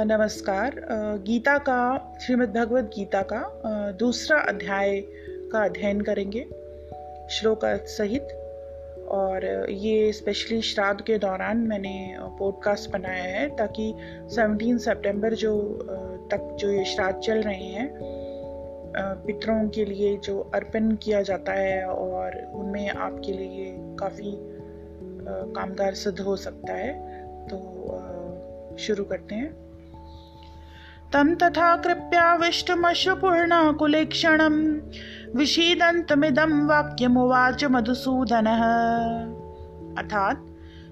नमस्कार। गीता का, श्रीमद् भगवद गीता का दूसरा अध्याय का अध्ययन करेंगे, श्लोक सहित। और ये स्पेशली श्राद्ध के दौरान मैंने पॉडकास्ट बनाया है, ताकि 17 सितंबर जो तक जो ये श्राद्ध चल रहे हैं पितरों के लिए जो अर्पण किया जाता है, और उनमें आपके लिए काफ़ी कामगार सिद्ध हो सकता है तो शुरू करते हैं। तम तथा कृप्याविष्टमश्रुपूर्णाकुलेक्षणम् विषीदन्तमिदं वाक्यमुवाच मधुसूदन। अर्थात,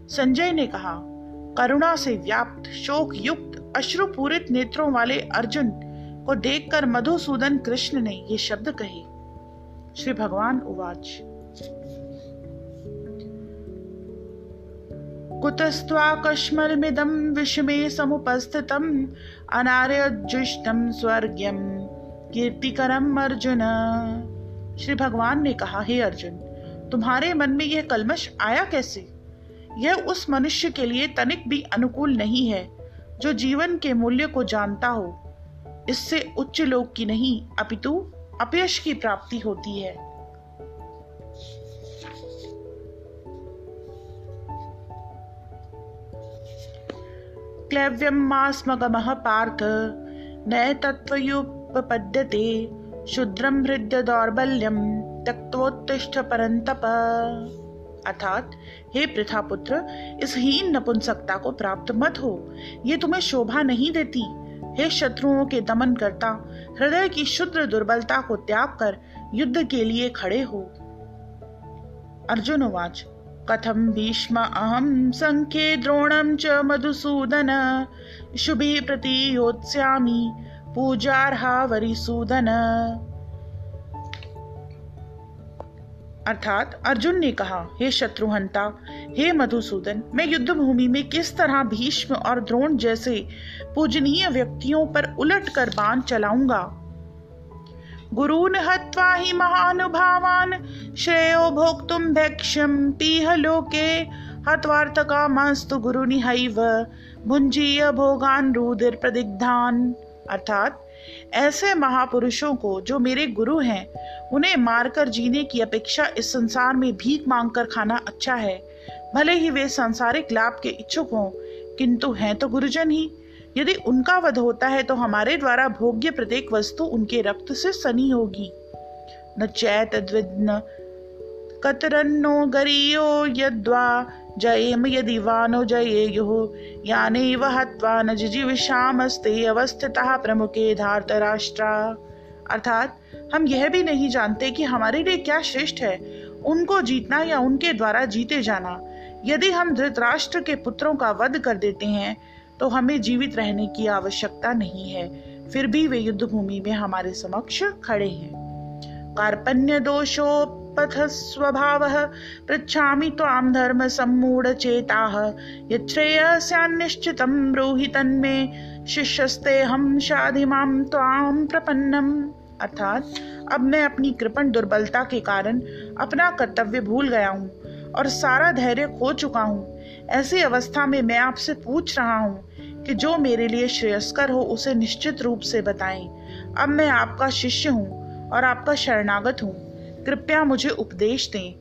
संजय ने कहा, करुणा से व्याप्त शोक युक्त अश्रुपूरित नेत्रों वाले अर्जुन को देखकर मधुसूदन कृष्ण ने ये शब्द कहे। श्री भगवान उवाच। कुतस्त्वाकश्मलमिदं विषमे समुपस्थितम् अनार्यजुष्टं स्वर्ग्यम कीर्तिकरम अर्जुन। श्री भगवान ने कहा, हे अर्जुन, तुम्हारे मन में यह कलमश आया कैसे? यह उस मनुष्य के लिए तनिक भी अनुकूल नहीं है, जो जीवन के मूल्य को जानता हो। इससे उच्च लोक की नहीं, अपितु अपयश की प्राप्ति होती है। क्लैव्यम मास्मगमः पार्थ। नय तत्वयुपपद्यते शुद्रम हृदय दौर्बल्यम त्यक्तोत्तिष्ठ परंतप अर्थात, हे पुत्र इस हीन नपुंसकता को प्राप्त मत हो। ये तुम्हें शोभा नहीं देती। हे शत्रुओं के दमन करता, हृदय की शुद्र दुर्बलता को त्याग कर युद्ध के लिए खड़े हो। अर्जुन उवाच कथम भीष्म अहम संख्ये द्रोणम च मधुसूदन। शुभि प्रतियोत्स्यामि पूजार्हा वरिसूदन। अर्थात अर्जुन ने कहा, हे शत्रुहंता, हे मधुसूदन, मैं युद्ध भूमि में किस तरह भीष्म और द्रोण जैसे पूजनीय व्यक्तियों पर उलट कर बाण चलाऊँगा? गुरून हत्वा हि महानुभावान्, श्रेयो भोक्तुं पीह लोके। हत्वार्थकामास्तु गुरुनिहैव भुंजीय भोगान रुदिर प्रदिग्धान अर्थात, ऐसे महापुरुषों को जो मेरे गुरु हैं, उन्हें मारकर जीने की अपेक्षा इस संसार में भीख मांगकर खाना अच्छा है। भले ही वे सांसारिक लाभ के इच्छुक हों, किंतु हैं तो गुरुजन ही। यदि उनका वध होता है तो हमारे द्वारा भोग्य प्रत्येक वस्तु उनके रक्त से सनी होगी। न चैत कतरन्नो गरियो यद्वा, जयेम यदि वानो जयेयुः यानेव हत्वा न जिजीविषामस्ते अवस्थितः प्रमुखे धार्तराष्ट्रा। अर्थात, हम यह भी नहीं जानते कि हमारे लिए क्या श्रेष्ठ है, उनको जीतना या उनके द्वारा जीते जाना। यदि हम धृतराष्ट्र के पुत्रों का वध कर देते हैं तो हमें जीवित रहने की आवश्यकता नहीं है। फिर भी वे युद्ध भूमि में हमारे समक्ष खड़े हैं। कार्पण्य दोषोपथ स्वभाव पृछामि त्वाम धर्म सम्मूढ़ चेता। यश्रेयस्यान्निश्चितं ब्रूहि तन्मे शिष्यस्ते हम शाधिमाम त्वाम प्रपन्नम। अर्थात, अब मैं अपनी कृपण दुर्बलता के कारण अपना कर्तव्य भूल गया हूँ और सारा धैर्य खो चुका हूँ। ऐसी अवस्था में मैं आपसे पूछ रहा हूँ कि जो मेरे लिए श्रेयस्कर हो, उसे निश्चित रूप से बताएँ। अब मैं आपका शिष्य हूँ और आपका शरणागत हूँ। कृपया मुझे उपदेश दें।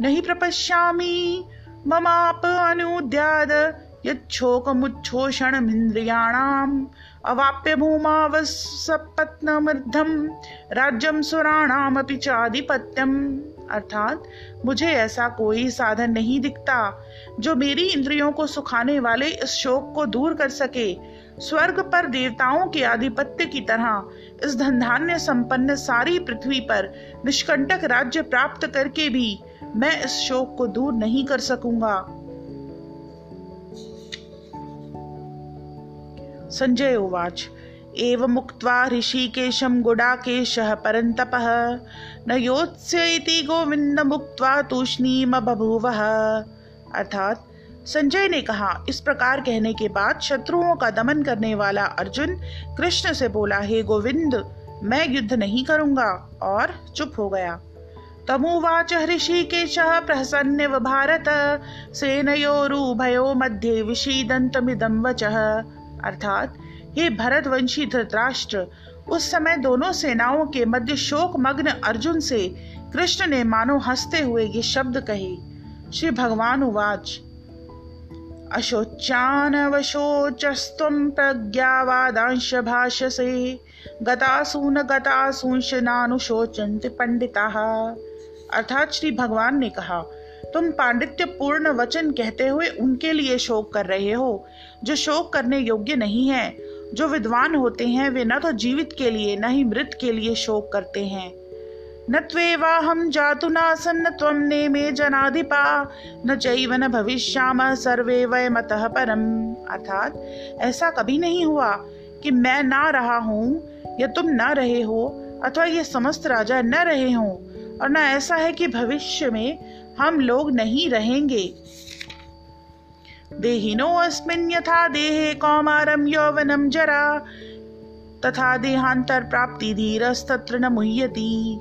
नहीं प्रपश्यामी ममाप अनुद्याद यच्छोकमुच्छोषणमिन्द्रियाणाम् अवाप्य भूमावसपत्नमर्धम, राज्यम सुराणामपि चाधिपत्यम। अर्थात, मुझे ऐसा कोई साधन नहीं दिखता। जो मेरी इंद्रियों को सुखाने वाले इस शोक को दूर कर सके, स्वर्ग पर देवताओं के आधिपत्य की तरह इस धनधान्य संपन्न सारी पृथ्वी पर निष्कंटक राज्य प्राप्त करके भी मैं इस शोक को दूर नहीं कर सकूँगा। संजय उवाच। एव मुक्त्वा ऋषिकेशं गुडाकेशः परन्तपः। न योत्स्य इति गोविंद मुक्त्वा तूष्णीम बभूवः अर्थात संजय ने कहा, इस प्रकार कहने के बाद शत्रुओं का दमन करने वाला अर्जुन कृष्ण से बोला, हे गोविंद, मैं युद्ध नहीं करूँगा। और चुप हो गया। तमुवाच ऋषिकेश प्रसन्न भारत सेनयोरुभयो मध्ये विषीदन्तमिदं वचः। अर्थात, हे भरतवंशी धृतराष्ट्र, उस समय दोनों सेनाओं के मध्य शोक मग्न अर्जुन से कृष्ण ने मानो हँसते हुए ये शब्द कहे। श्री भगवान उवाच अशोचानवशोचस्त्वं प्रज्ञावादांश भाषसे गतासून गतासूंश नानुशोचन्ति पंडिताः अर्थात श्री भगवान ने कहा, तुम पांडित्य पूर्ण वचन कहते हुए उनके लिए शोक कर रहे हो, जो शोक करने योग्य नहीं है, जो विद्वान होते हैं, वे न तो जीवित के लिए, न ही मृत के लिए शोक करते हैं। न त्वेवाहं जातु नासन्न त्वं नेमे जनाधिपा, न चैव न भविष्याम, सर्वे वयमतः परम। अर्थात ऐसा कभी नहीं हुआ कि मैं ना रहा हूँ, या तुम न रहे हो, अथवा ये समस्त राजा न रहे हों, और न ऐसा है कि भविष्य में हम लोग नहीं रहेंगे। देहिनो अस्मिन् यथा देहे कौमारम यौवनम जरा, तथा देहांतर प्राप्ति धीरस्तत्र न मुह्यति।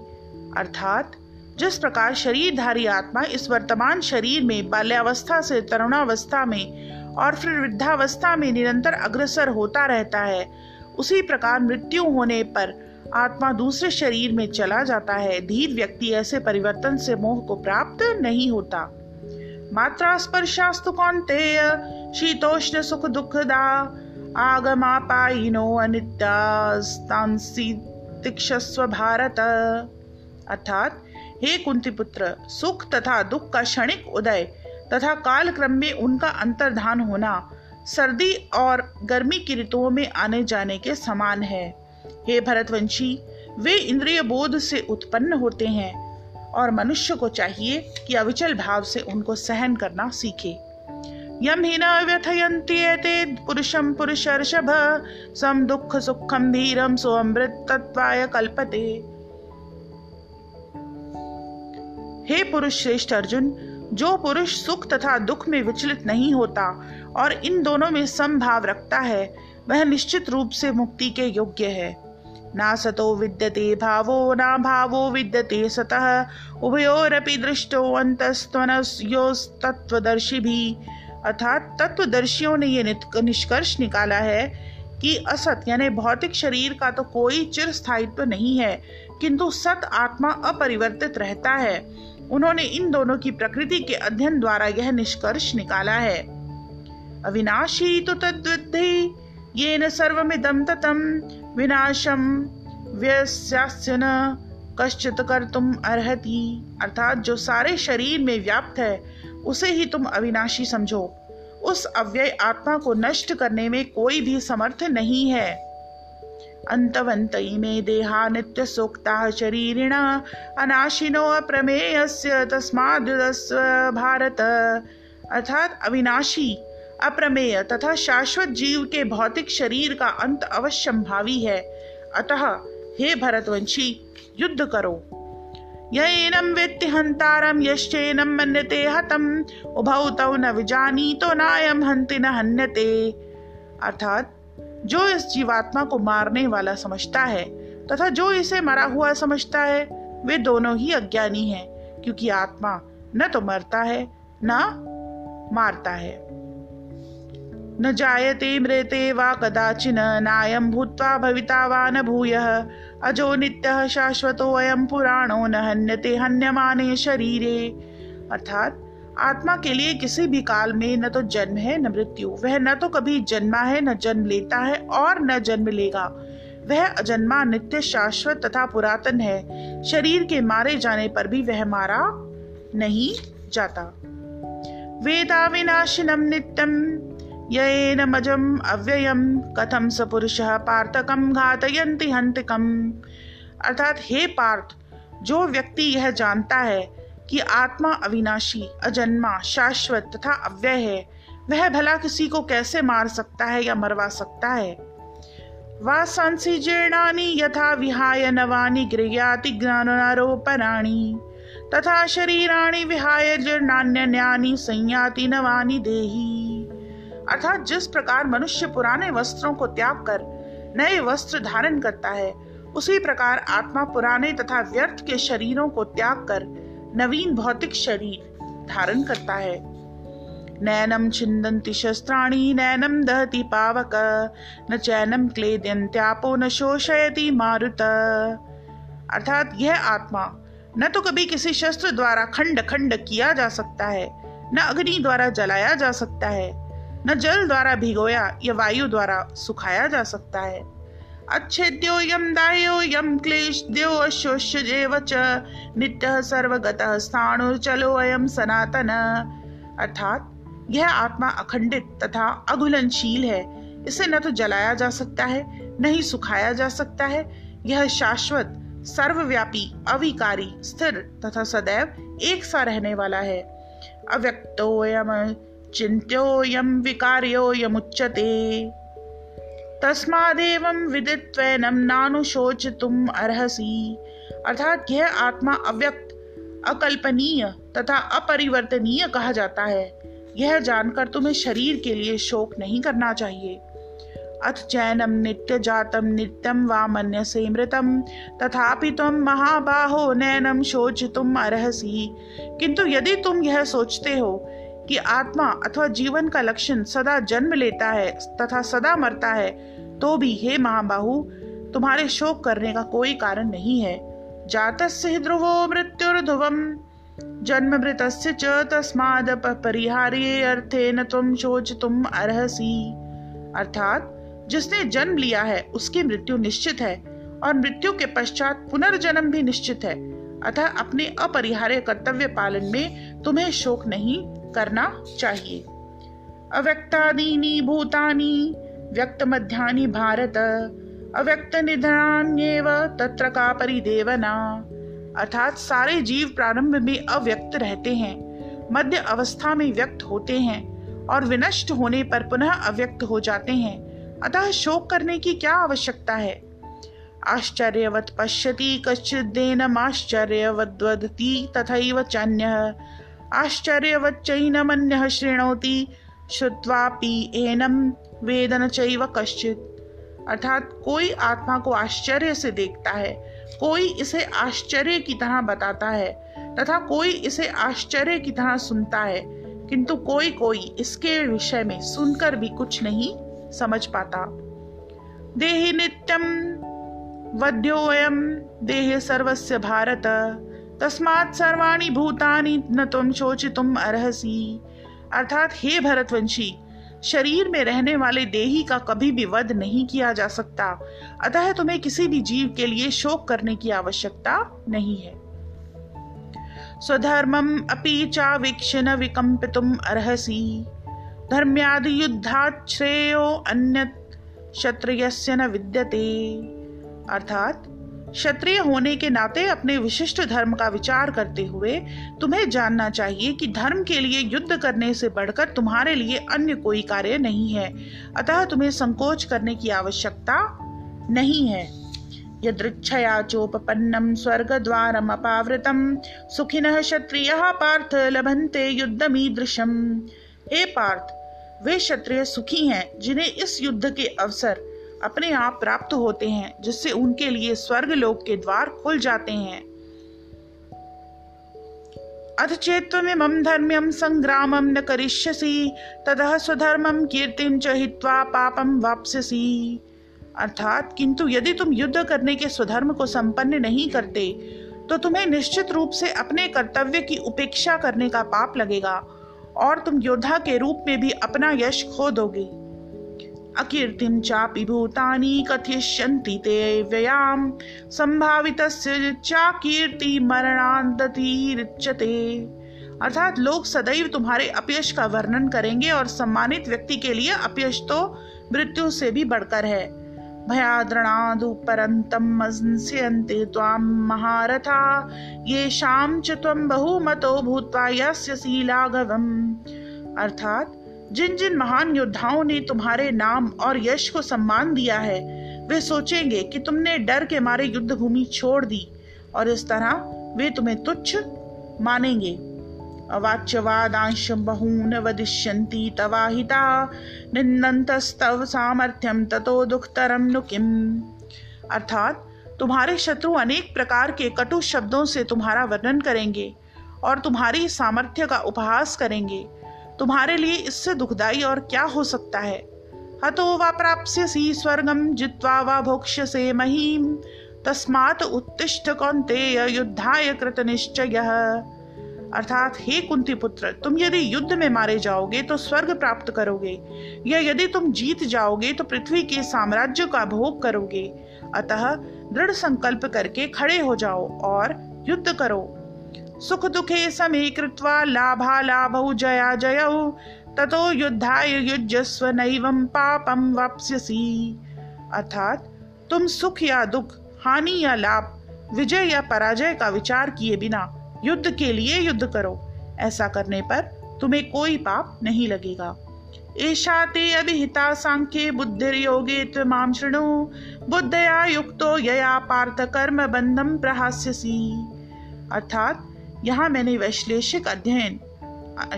अर्थात, जिस प्रकार शरीरधारी आत्मा इस वर्तमान शरीर में बाल्यावस्था से तरुणावस्था में और फिर वृद्धावस्था में निरंतर अग्रसर होता रहता है, उसी प्रकार मृत्यु होने पर आत्मा दूसरे शरीर में चला जाता है। धीर व्यक्ति ऐसे परिवर्तन से मोह को प्राप्त नहीं होता। मात्रा स्पर्शास्तु कौंतेय शीतोष्ण सुख दुखदा आगमापाइनो अनित्यास्तांसी तिक्षस्व भारत। अर्थात, हे कुंती पुत्र सुख तथा दुख का क्षणिक उदय तथा काल क्रम में उनका अंतर्धान होना सर्दी और गर्मी की ऋतुओं में आने जाने के समान है। हे भरतवंशी, वे इंद्रिय बोध से उत्पन्न होते हैं और मनुष्य को चाहिए कि अविचल भाव से उनको सहन करना सीखे। यम ही न व्यथयन्त्येते पुरुषम पुरुषर्षभ सम दुख सुखम धीरम सोमृत तत्वाय कल्पते। हे पुरुष श्रेष्ठ अर्जुन, जो पुरुष सुख तथा दुख में विचलित नहीं होता और इन दोनों में समभाव रखता है, वह निश्चित रूप से मुक्ति के योग्य है। ना सतो विद्यते भावो, ना भावो विद्यते सतः। उभयोरपि दृष्टो तत्वदर्शी भी। अर्थात तत्वदर्शियों ने ये निष्कर्ष निकाला है कि असत, यानी भौतिक शरीर का तो कोई चिर स्थायित्व नहीं है, किंतु सत आत्मा अपरिवर्तित रहता है। उन्होंने इन दोनों की प्रकृति के अध्ययन द्वारा यह निष्कर्ष निकाला है। अविनाशी तो ये न ततम विनाशम व्यस्यास्य न कश्चित कर तुम अर्हति। अर्थात जो सारे शरीर में व्याप्त है, उसे ही तुम अविनाशी समझो। उस अव्यय आत्मा को नष्ट करने में कोई भी समर्थ नहीं है। अंतवंत इमे देहा नित्य सोक्ता शरीरिण, अनाशिनो अप्रमेयस्य तस्माद्युदस्व भारत। अर्थात अविनाशी, अप्रमेय तथा शाश्वत जीव के भौतिक शरीर का अंत अवश्य भावी है। अतः, हे भरतवंशी, युद्ध करो। यैनम वेत्ति हंतारम मन्यते हतम। उभौ तौ न विजानीतो नायम हंति न हन्यते। अर्थात जो इस जीवात्मा को मारने वाला समझता है तथा जो इसे मरा हुआ समझता है, वे दोनों ही अज्ञानी हैं, क्योंकि आत्मा न तो मरता है, न मारता है। न जायते मृते वा कदाचिन नायम भूत्वा भविता वा न भूयः, अजो नित्यः शाश्वतो अयम पुराणो न हन्यते हन्यमाने शरीरे। अर्थात आत्मा के लिए किसी भी काल में न तो जन्म है, न मृत्यु। वह न तो कभी जन्मा है, न जन्म लेता है और न जन्म लेगा। वह अजन्मा नित्य शाश्वत तथा पुरातन है। शरीर के मारे जाने पर भी वह मारा नहीं जाता। वेदा विनाशिनम नित्यम, येन मजम अव्ययम, कथम स पुरुष पार्थकम घातयंति हंतिकम अर्थात हे पार्थ, जो व्यक्ति यह जानता है कि आत्मा अविनाशी, अजन्मा, शाश्वत तथा अव्यय है। वह भला किसी को कैसे मार सकता है या मरवा सकता है? वासांसी जीर्णानि यथा विहाय नवानि गृह्याति ज्ञानारोपणानि तथा शरीराणि विहाय जीर्णान्यन्यानि संयाति नवानि देही। अर्थात जिस प्रकार मनुष्य पुराने वस्त्रों को त्याग कर नए वस्त्र धारण करता है, उसी प्रकार आत्मा पुराने तथा व्यर्थ के शरीरों को त्याग कर नवीन भौतिक शरीर धारण करता है। नैनम छिन्दन्ति शस्त्राणि नैनम दहति पावक, न चैनम क्लेद्यन्त्यापो, न शोषयति मारुत। अर्थात यह आत्मा न तो कभी किसी शस्त्र द्वारा खंड खंड किया जा सकता है, न अग्नि द्वारा जलाया जा सकता है, न जल द्वारा भिगोया या वायु द्वारा सुखाया जा सकता है। अच्छेद्यो यम दायो यम क्लेश द्यो अशोष्यजेव च नित्य सर्वगत चलो अयम सनातन। अर्थात, यह आत्मा अखंडित तथा अघुलनशील है। इसे न तो जलाया जा सकता है, न ही सुखाया जा सकता है। यह शाश्वत, सर्वव्यापी, अविकारी, स्थिर तथा सदैव एक सा रहने वाला है। अव्यक्तोयम चिन्त्योऽयं विकार्योऽयमुच्यते तस्मादेवं विदित्वैनं नानुशोचितुम् अर्हसि। अर्थात यह आत्मा अव्यक्त, अकल्पनीय तथा अपरिवर्तनीय कहा जाता है। यह जानकर तुम्हें शरीर के लिए शोक नहीं करना चाहिए। अथ चैनम नित्य जातम नित्यम वा मन से मृतम, तथापि तुम महाबाहो नैनम शोच तुम अर्हसी। किंतु यदि तुम यह सोचते हो कि आत्मा अथवा जीवन का लक्षण सदा जन्म लेता है तथा सदा मरता है तो भी, हे महाबाहु, तुम्हारे शोक करने का कोई कारण नहीं है। जातस्य ध्रुवो मृत्युर्ध्रुवम। जन्म मृत तस्माद परिहार्य तुम शोच तुम अर्हसी। अर्थात, जिसने जन्म लिया है, उसकी मृत्यु निश्चित है, और मृत्यु के पश्चात पुनर्जन्म भी निश्चित है। अतः अपने अपरिहार्य कर्तव्य पालन में तुम्हें शोक नहीं करना चाहिए। अव्यक्तादीनी, भूतानि व्यक्त मध्यानि भारत। अव्यक्त निधनान्येव तत्र का परिदेवना अर्थात सारे जीव प्रारंभ में अव्यक्त रहते हैं, मध्य अवस्था में व्यक्त होते हैं और विनष्ट होने पर पुनः अव्यक्त हो जाते हैं। अतः शोक करने की क्या आवश्यकता है? आश्चर्यवत पश्यति कश्चिदेनमाश्चर्यवद्वदति तथैव चान्यः। आश्चर्यवच्चैनमन्यः शृणोति, श्रुत्वापि एनम वेदन चैव कश्चित। अर्थात कोई आत्मा को आश्चर्य से देखता है, कोई इसे आश्चर्य की तरह बताता है, तथा कोई इसे आश्चर्य की तरह सुनता है, किंतु कोई कोई इसके विषय में सुनकर भी कुछ नहीं समझ पाता। देहि नित्यम वध्योयम देह सर्वस्य भारत, तस्मात् सर्वाणी भूतानि न तुम शोचितुम अर्हसी। अर्थात हे भरतवंशी शरीर में रहने वाले देही का कभी भी वध नहीं किया जा सकता। अतः तुम्हें किसी भी जीव के लिए शोक करने की आवश्यकता नहीं है। स्वधर्मम अपि चावीक्ष न विकम्पितुम अर्हसी। धर्म्यादि युद्धाश्रेयो अन्य क्षत्रियस्य न विद्यते। अर्थात क्षत्रिय होने के नाते अपने विशिष्ट धर्म का विचार करते हुए तुम्हें जानना चाहिए कि धर्म के लिए युद्ध करने से बढ़कर तुम्हारे लिए अन्य कोई कार्य नहीं है। अतः तुम्हें संकोच करने की आवश्यकता नहीं है। यदृच्छया चोपन्नम स्वर्ग द्वारम अपावृतम। सुखिन क्षत्रिय पार्थ लभंते युद्धमीदृशम। हे पार्थ, वे क्षत्रिय सुखी हैं जिन्हें इस युद्ध के अवसर अपने आप प्राप्त होते हैं, जिससे उनके लिए स्वर्ग लोक के द्वार खुल जाते हैं। अथ चेत्वमिमं धर्म्यम संग्रामम न करिष्यसि, ततः स्वधर्मम कीर्तिम च पापम वापस्यसि। अर्थात, किंतु यदि तुम युद्ध करने के स्वधर्म को संपन्न नहीं करते तो तुम्हें निश्चित रूप से अपने कर्तव्य की उपेक्षा करने का पाप लगेगा, और तुम योद्धा के रूप में भी अपना यश खो दोगे। अकीर्तिं चापि भूतानि कथयिष्यन्ति ते व्ययां। संभावितस्य चाकीर्ति मरणादतिरिच्यते अर्थात लोग सदैव तुम्हारे अपयश का वर्णन करेंगे और सम्मानित व्यक्ति के लिए अपयश तो मृत्यु से भी बढ़कर है। भयाद्रणादुपरन्तं मन्स्यन्ते त्वां महारथा। येषां च त्वं बहुमतो भूत्वा यस्य शीलाघवम्। अर्थात जिन जिन महान योद्धाओं ने तुम्हारे नाम और यश को सम्मान दिया है, वे सोचेंगे कि तुमने डर के मारे युद्ध भूमि छोड़ दी और इस तरह वे तुम्हें तुच्छ मानेंगे। अवाच्यवादांश बहून वदिष्यन्ति तवाहिता निन्दन्तस्तव सामर्थ्यम ततो दुखतरम नुकिम अर्थात तुम्हारे शत्रु अनेक प्रकार के कटु शब्दों से तुम्हारा वर्णन करेंगे और तुम्हारी सामर्थ्य का उपहास करेंगे। तुम्हारे लिए इससे दुखदाई और क्या हो सकता है? हतो वा प्राप्स्यसि स्वर्गम जित्वा वा भोक्ष्यसे महीम तस्मात उत्तिष्ठ कौन्तेय युद्धाय कृत निश्चय। अर्थात, हे कुंती पुत्र तुम यदि युद्ध में मारे जाओगे तो स्वर्ग प्राप्त करोगे। या यदि तुम जीत जाओगे तो पृथ्वी के साम्राज्य का भोग करोगे। अतः, दृढ़ संकल्प करके खड़े हो जाओ और युद्ध करो। सुख दुखे समे कृत्वा लाभा लाभ जया जय। ततो युद्धाय युजस्व नैवम पापम वाप्स्यसी। अर्थात, तुम सुख या दुख, हानि या लाभ, विजय या पराजय का विचार किए बिना युद्ध के लिए युद्ध करो। ऐसा करने पर तुम्हें कोई पाप नहीं लगेगा। एषा ते अभिहिता सांख्ये बुद्धिर्योगे त्वमां शृणु। बुद्धया युक्तो यया पार्थ कर्म बंधम प्रहास्यसी। अर्थात यहाँ मैंने वैश्लेषिक अध्ययन,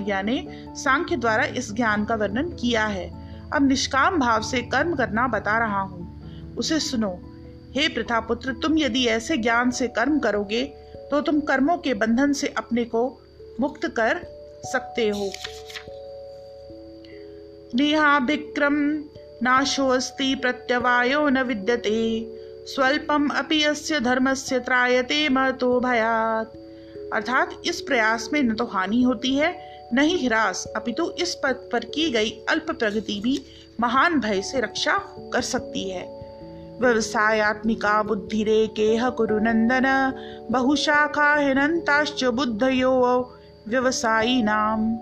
यानी सांख्य द्वारा इस ज्ञान का वर्णन किया है। अब निष्काम भाव से कर्म करना बता रहा हूँ। उसे सुनो, हे प्रथापुत्र, तुम यदि ऐसे ज्ञान से कर्म करोगे तो तुम कर्मों के बंधन से अपने को मुक्त कर सकते हो। नेहा विक्रम नाशोस्ति प्रत्यवायो न विद्यते, स्वल्पम अपि अस्य धर्मस्य त्रायते महतो भयात। अर्थात इस प्रयास में न तो हानि होती है, न ही हिरास। अपितु इस पद पर की गई अल्प प्रगति भी महान भय से रक्षा कर सकती है। व्यवसायात्मिका बुद्धिरेकेह कुरु नंदन बहुशाखा हिनंताश्च बुद्धयो व्यवसायी नाम।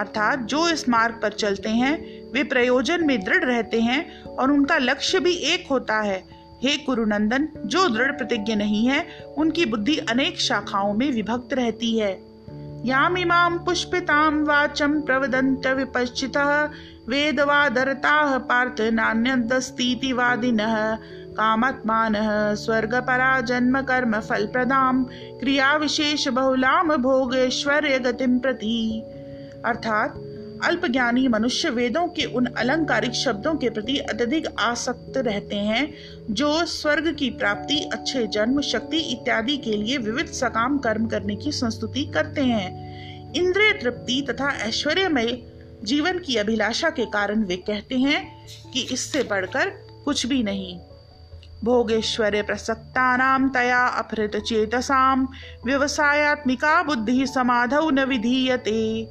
अर्थात जो इस मार्ग पर चलते हैं, वे प्रयोजन में दृढ़ रहते हैं और उनका लक्ष्य भी एक होता है। हे कुरुनंदन, जो दृढ़ प्रतिज्ञ नहीं है, उनकी बुद्धि अनेक शाखाओं में विभक्त रहती है। यामिमां पुष्पितां वाचं प्रवदन्त विपश्चितः, वेदवादरताः पार्थ नान्यदस्तीति वादिनः कामात्मानः फलप्रदां क्रियाविशेष बहुलाम भोगेश्वर्य गतिं प्रति। अर्थात अल्पज्ञानी मनुष्य वेदों के उन अलंकारिक शब्दों के प्रति अत्यधिक आसक्त रहते हैं, जो स्वर्ग की प्राप्ति, अच्छे जन्म, शक्ति इत्यादि के लिए विविध सकाम कर्म करने की संस्तुति करते हैं। इंद्रिय तृप्ति तथा ऐश्वर्यमय जीवन की अभिलाषा के कारण वे कहते हैं कि इससे बढ़कर कुछ भी नहीं। भोगेश्वर्य प्रसक्ता नाम तया अपहृत चेतसाम व्यवसायत्मिका बुद्धि समाधौ न विधीयते।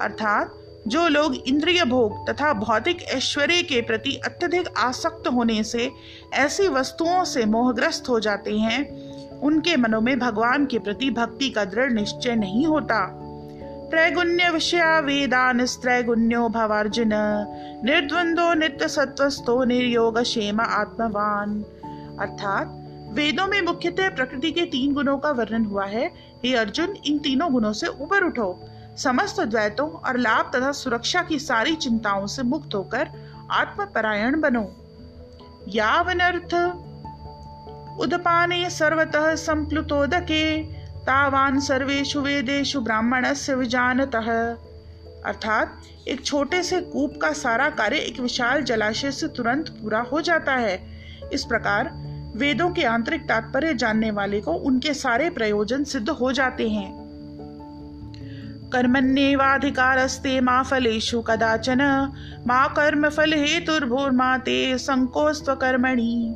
अर्थात जो लोग इंद्रिय भोग तथा भौतिक ऐश्वर्य के प्रति अत्यधिक आसक्त होने से ऐसी वस्तुओं से मोहग्रस्त हो जाते हैं, उनके मनों में भगवान के प्रति भक्ति का दृढ़ निश्चय नहीं होता। त्रैगुण्य विषया वेदान त्रैगुण्यो भवार्जुन निर्द्वंदो नित्य सत्वस्तो निर्योग क्षेम आत्मवान। अर्थात, वेदों में मुख्यतः प्रकृति के तीन गुणों का वर्णन हुआ है। हे अर्जुन, इन तीनों गुणों से ऊपर उठो। समस्त द्वैतों और लाभ तथा सुरक्षा की सारी चिंताओं से मुक्त होकर आत्मपरायण बनो। यावनर्थ उदपाने सर्वतः संप्लुतोदके, तावान सर्वेशु वेदेशु ब्राह्मणस्य विजानतः। अर्थात एक छोटे से कूप का सारा कार्य एक विशाल जलाशय से तुरंत पूरा हो जाता है। इस प्रकार वेदों के आंतरिक तात्पर्य जानने वाले को उनके सारे प्रयोजन सिद्ध हो जाते हैं। कर्मण्येवाधिकारस्ते मा फलेषु कदाचन, मा कर्म फल हेतुर्भूर्मा ते संकोस्त्व कर्मणि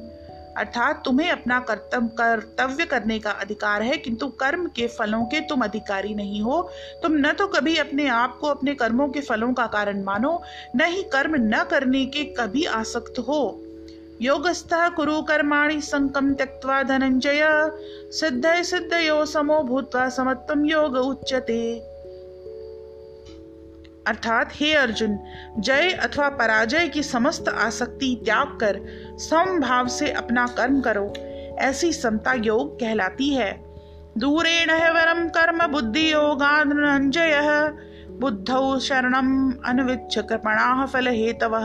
अर्थात तुम्हें अपना कर्तव्य कर्तव्य करने का अधिकार है, किंतु कर्म के फलों के तुम अधिकारी नहीं हो। तुम न तो कभी अपने आप को अपने कर्मों के फलों का कारण मानो, न ही कर्म न करने के कभी आसक्त हो। योगस्थः कुरु कर्माणि संकम त्यक्त्वा धनंजय सिद्ध सिद्धयो समो भूत्वा समत्वम योग उच्यते। अर्थात, हे अर्जुन, जय अथवा पराजय की समस्त आसक्ति त्याग कर, समभाव से अपना कर्म करो। ऐसी समता योग कहलाती है। दूरेण वरम कर्म, बुद्धि योगांजय बुद्धौ शरणम अनविच्छ कृपणा फल हेतव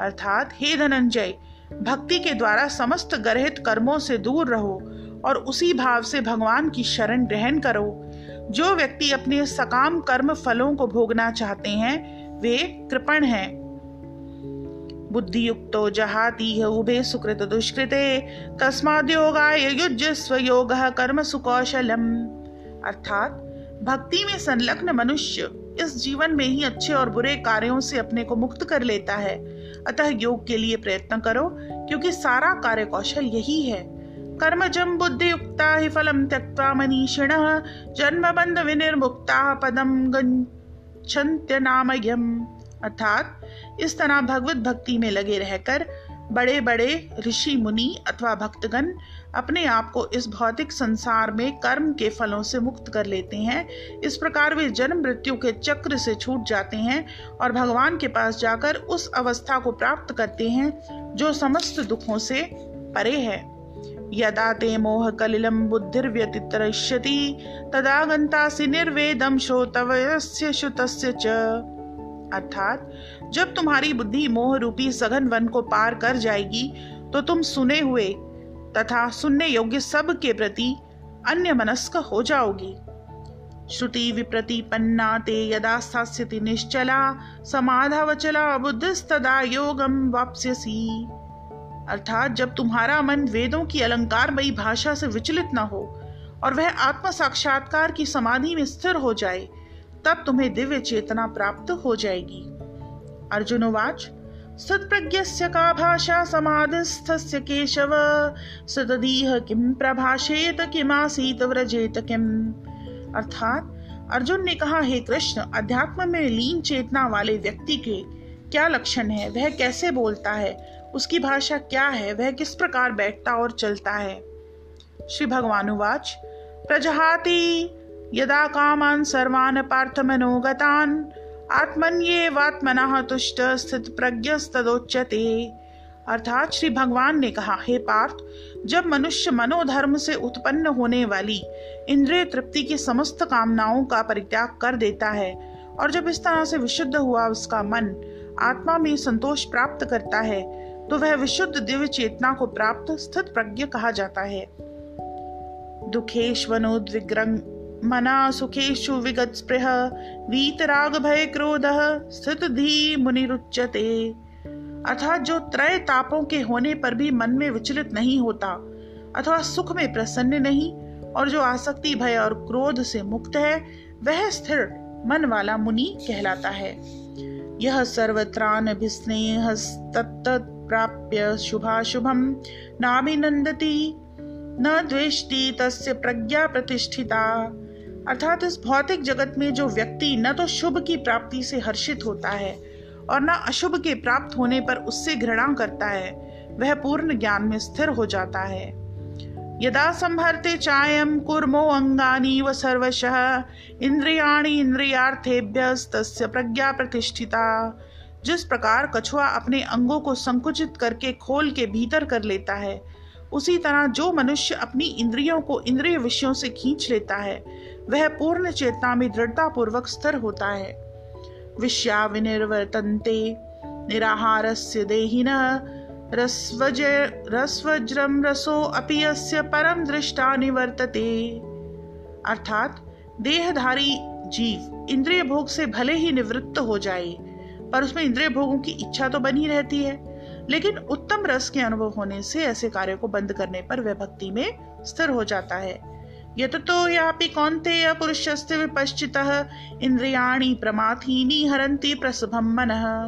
अर्थात, हे धनंजय, भक्ति के द्वारा समस्त गर्हित कर्मों से दूर रहो और उसी भाव से भगवान की शरण ग्रहण करो। जो व्यक्ति अपने सकाम कर्म फलों को भोगना चाहते हैं, वे कृपण हैं। बुद्धि युक्तो जहाती है उभे सुकृत दुष्कृते, तस्माद योगाय युजस्व योग कर्म सुकौशलम। अर्थात, भक्ति में संलग्न मनुष्य इस जीवन में ही अच्छे और बुरे कार्यों से अपने को मुक्त कर लेता है। अतः योग के लिए प्रयत्न करो, क्योंकि सारा कार्य कौशल यही है। कर्मजम बुद्धि युक्ता ही फलम त्यक्ता मनीषिण जन्म बंध विनिर्मुक्ता पदम गंछन्त्य अर्थात, इस तरह भगवत भक्ति में लगे रहकर बड़े बड़े ऋषि मुनि अथवा भक्तगण अपने आप को इस भौतिक संसार में कर्म के फलों से मुक्त कर लेते हैं। इस प्रकार वे जन्म मृत्यु के चक्र से छूट जाते हैं और भगवान के पास जाकर उस अवस्था को प्राप्त करते हैं जो समस्त दुखों से परे है। यदा ते मोह कलिलम बुद्धिर्व्यतितरष्यति तदा गंतासि निर्वेदम श्रोतवस्य श्रुतस्य च। अर्थात, जब तुम्हारी बुद्धि मोह रूपी सघन वन को पार कर जाएगी तो तुम सुने हुए तथा सुनने योग्य सब के प्रति अन्य मनस्क हो जाओगी। श्रुति विप्रतिपन्ना ते यदा स्थास्यति निश्चला समाधावचला बुद्धिस्तदा योगम वाप्स्यसी। अर्थात जब तुम्हारा मन वेदों की अलंकारमयी भाषा से विचलित न हो और वह आत्म साक्षात्कार की समाधि में स्थिर हो जाए, तब तुम्हें दिव्य चेतना प्राप्त हो जाएगी। अर्जुनोवाच सत्प्रज्ञस्य का भाषा समाधिस्थस्य केशव, सददीह किम प्रभाषेत किमासीत व्रजेत किम अर्थात अर्जुन ने कहा, हे कृष्ण, अध्यात्म में लीन चेतना वाले व्यक्ति के क्या लक्षण है? वह कैसे बोलता है? उसकी भाषा क्या है, वह किस प्रकार बैठता और चलता है? श्री भगवानुवाच प्रजहाति यदा कामान सर्वान पार्थ मनोगतान आत्मन्येवात्मनः तुष्ट स्थित प्रज्ञस्तदोच्यते। अर्थात श्री भगवान ने कहा, हे पार्थ, जब मनुष्य मनोधर्म से उत्पन्न होने वाली इंद्रिय तृप्ति की समस्त कामनाओं का परित्याग कर देता है, और जब इस तरह से विशुद्ध हुआ उसका मन आत्मा में संतोष प्राप्त करता है तो वह विशुद्ध दिव्य चेतना को प्राप्त स्थित प्रज्ञ कहा जाता है। मना सुखेशु विगत स्पृह वीतराग भय क्रोध स्थित धी मुनिरुच्यते। अर्थात जो त्रय तापों के होने पर भी मन में विचलित नहीं होता, अथवा सुख में प्रसन्न नहीं, और जो आसक्ति, भय और क्रोध से मुक्त है, वह स्थिर मन वाला मुनि कहलाता है। यह सर्वत्रान प्राप्य शुभाशुभम नाभिनंदती न द्वेष्टि तस्य प्रज्ञा प्रतिष्ठिता। अर्थात इस भौतिक जगत में जो व्यक्ति न तो शुभ की प्राप्ति से हर्षित होता है, और न अशुभ के प्राप्त होने पर उससे घृणा करता है, वह पूर्ण ज्ञान में स्थिर हो जाता है। यदा संभरते चायम कुर्मो अंगानी व सर्वशः इंद्रियाणि इंद्रियार्थेभ्य तस्य प्रज्ञा प्रतिष्ठिता। जिस प्रकार कछुआ अपने अंगों को संकुचित करके खोल के भीतर कर लेता है, उसी तरह जो मनुष्य अपनी इंद्रियों को इंद्रिय विषयों से खींच लेता है, वह पूर्ण चेतना में दृढ़ता पूर्वक स्थिर होता है। विश्या विनिर्वर्तन्ते, निराहारस्य देहिन रस्वज रस्वज्रम रसो अपि परम दृष्टा निवर्तते। अर्थात, देहधारी जीव इंद्रिय भोग से भले ही निवृत्त हो जाए, पर उसमें इंद्रिय भोगों की इच्छा तो बनी रहती है। लेकिन उत्तम रस के अनुभव होने से ऐसे कार्य को बंद करने पर वह भक्ति में स्थिर हो जाता है। यततो यापि कौन्तेय पुरुषस्य विपश्चितः, इंद्रियाणि प्रमाथीनी हरन्ति प्रसभम मनः।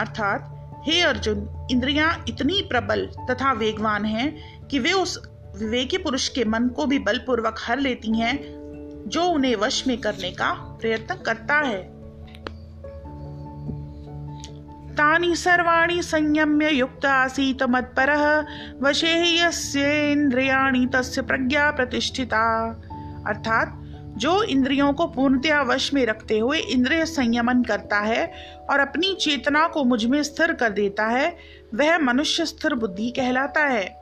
अर्थात हे अर्जुन, इंद्रियाँ इतनी प्रबल तथा वेगवान हैं कि वे उस विवेकी पुरुष के मन को भी बलपूर्वक हर लेती हैं, जो उन्हें वश में करने का प्रयत्न करता है। तानि सर्वाणि संयम्य युक्त आसीत मत्परः, वशे यस्येन्द्रियाणि तस्य प्रज्ञा प्रतिष्ठिता। अर्थात, जो इंद्रियों को पूर्णतया वश में रखते हुए इंद्रिय संयमन करता है और अपनी चेतना को मुझमें स्थिर कर देता है, वह मनुष्य स्थिर बुद्धि कहलाता है।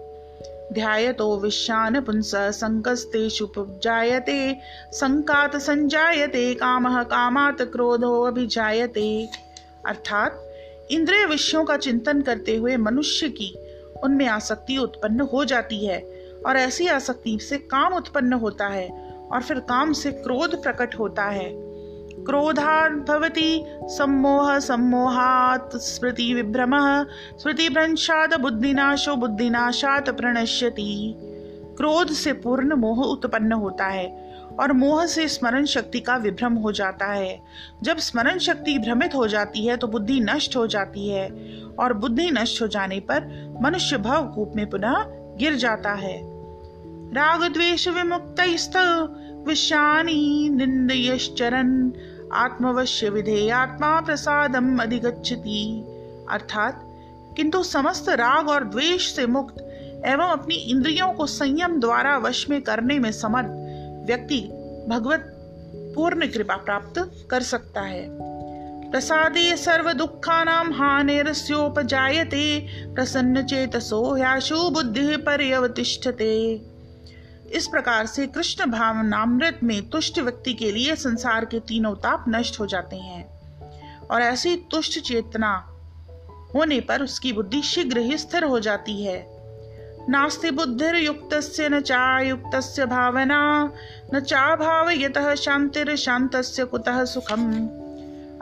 ध्यायतो विश्यान पुंस संकस्तेषु जायते संकात संजायते, कामः कामात क्रोधो अभिजायते। अर्थात, इंद्रिय विषयों का चिंतन करते हुए मनुष्य की उनमें आसक्ति उत्पन्न हो जाती है और ऐसी आसक्ति से काम उत्पन्न होता है और फिर काम से क्रोध प्रकट होता है। क्रोधात् भवति सम्मोह सम्मोहात् स्मृति विभ्रम। स्मृति भ्रंशाद बुद्धिनाशो बुद्धिनाशात प्रणश्यति। क्रोध से पूर्ण मोह उत्पन्न होता है और मोह से स्मरण शक्ति का विभ्रम हो जाता है। जब स्मरण शक्ति भ्रमित हो जाती है तो बुद्धि नष्ट हो जाती है और बुद्धि नष्ट हो जाने पर मनुष्य भवकूप में पुनः गिर जाता है। राग द्वेष विमुक्त विषानी निंदयश्चरन। आत्मवश्य विधे आत्मा प्रसादम अधिगच्छति। अर्थात, किंतु समस्त राग और द्वेष से मुक्त एवं अपनी इंद्रियों को संयम द्वारा वश में करने में समर्थ व्यक्ति भगवत पूर्ण कृपा प्राप्त कर सकता है। प्रसादे सर्व दुखानाम हानिरस्योपजायते, प्रसन्न चेतसो ह्याशु बुद्धि पर्यवतिष्ठते। इस प्रकार से कृष्ण भावनामृत में तुष्ट व्यक्ति के लिए संसार के तीनों ताप नष्ट हो जाते हैं। और ऐसी तुष्ट चेतना होने पर उसकी बुद्धि शीघ्र ही स्थिर हो जाती है। नास्ति बुद्धिर्युक्तस्य न चायुक्तस्य भावना, न चाभावयतः शांतिर शांतस्य कुतः सुखम।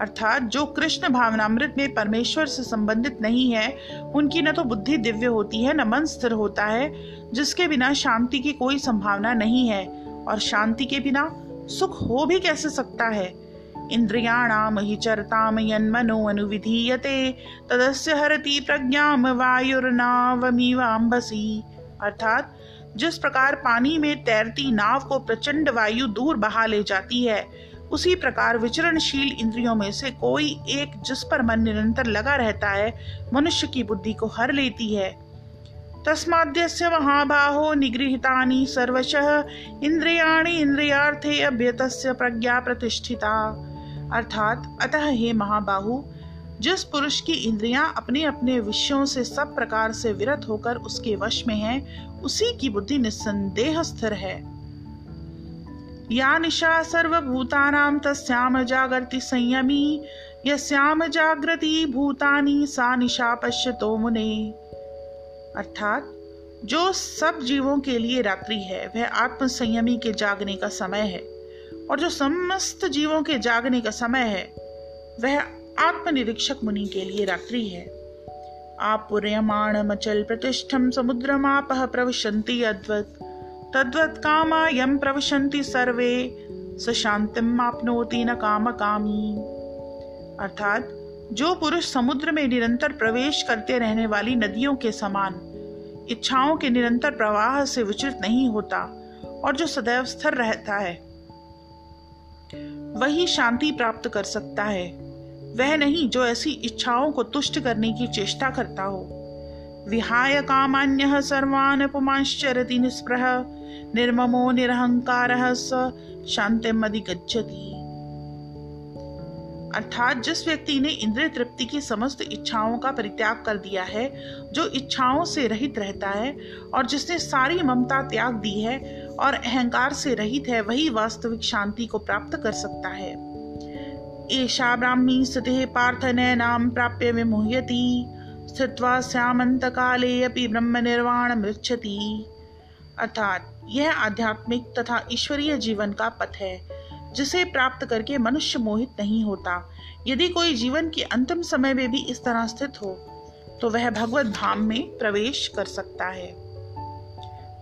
अर्थात जो कृष्ण भावनामृत में परमेश्वर से संबंधित नहीं है, उनकी न तो बुद्धि दिव्य होती है, न मन स्थिर होता है जिसके बिना शांति की कोई संभावना नहीं है और शांति के बिना सुख हो भी कैसे सकता है? इंद्रियाणाम हि चरताम यन्मनो अनुविधीयते, तदस्य हरति प्रज्ञाम वायुर्नावमीवाम्बसी। अर्थात, जिस प्रकार पानी में तैरती नाव को प्रचंड वायु दूर बहा ले जाती है, उसी प्रकार विचरणशील इंद्रियों में से कोई एक जिस पर मन निरंतर लगा रहता है, मनुष्य की बुद्धि को हर लेती है। तस्माद्यस्य महाबाहो निगृहितानि सर्वशः इंद्रियाणि इंद्रियार्थे अभ्यतस्य प्रज्ञा प्रतिष्ठिता। अर्थात अतः हे महाबाहु जिस पुरुष की इंद्रियाँ अपने अपने विषयों से सब प्रकार से विरत होकर उसके वश में हैं, उसी की बुद्धि निस्संदेह स्थिर है। या निशा सर्वभूतानां तस्याम जागृति संयमी यस्याम जागृति भूतानि सा निशा पश्यतो मुने। अर्थात, जो सब जीवों के लिए रात्रि है, वह आत्मसंयमी के जागने का समय है, और जो समस्त जीवों के जागने का समय है, वह आत्मनिरीक्षक मुनि के लिए रात्रि है। आप मचल प्रतिष्ठम समुद्रमाप प्रविशंति अद्वत तद्वत कामा यम प्रविशंति सर्वे, स शांतिम आपनोति न काम कामी अर्थात, जो पुरुष समुद्र में निरंतर प्रवेश करते रहने वाली नदियों के समान इच्छाओं के निरंतर प्रवाह से विचलित नहीं होता और जो सदैव स्थिर रहता है, वही शांति प्राप्त कर सकता है। वह नहीं जो ऐसी इच्छाओं को तुष्ट करने की चेष्टा करता हो। विहाय कामान्य सर्वान पुमाश्चरति निस्पृह, निर्ममो निरहंकार स शांतिमधिगच्छति। अर्थात जिस व्यक्ति ने इंद्रिय तृप्ति की समस्त इच्छाओं का परित्याग कर दिया है, जो इच्छाओं से रहित रहता है और जिसने सारी ममता त्याग दी है और अहंकार से रहित है, वही वास्तविक शांति को प्राप्त कर सकता है। एषा ब्राह्मी स्थिति पार्थ नाम प्राप्य विमुह्यति, स्थित्वा श्यामंत काले अपि ब्रह्म निर्वाण मृक्षति अर्थात यह आध्यात्मिक तथा ईश्वरीय जीवन का पथ है। जिसे प्राप्त करके मनुष्य मोहित नहीं होता। यदि कोई जीवन के अंतिम समय में भी इस तरह स्थित हो तो वह भगवत धाम में प्रवेश कर सकता है।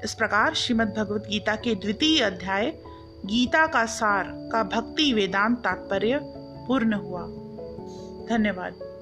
इस प्रकार श्रीमद भगवत गीता के द्वितीय अध्याय, गीता का सार का भक्ति वेदांत तात्पर्य पूर्ण हुआ। धन्यवाद।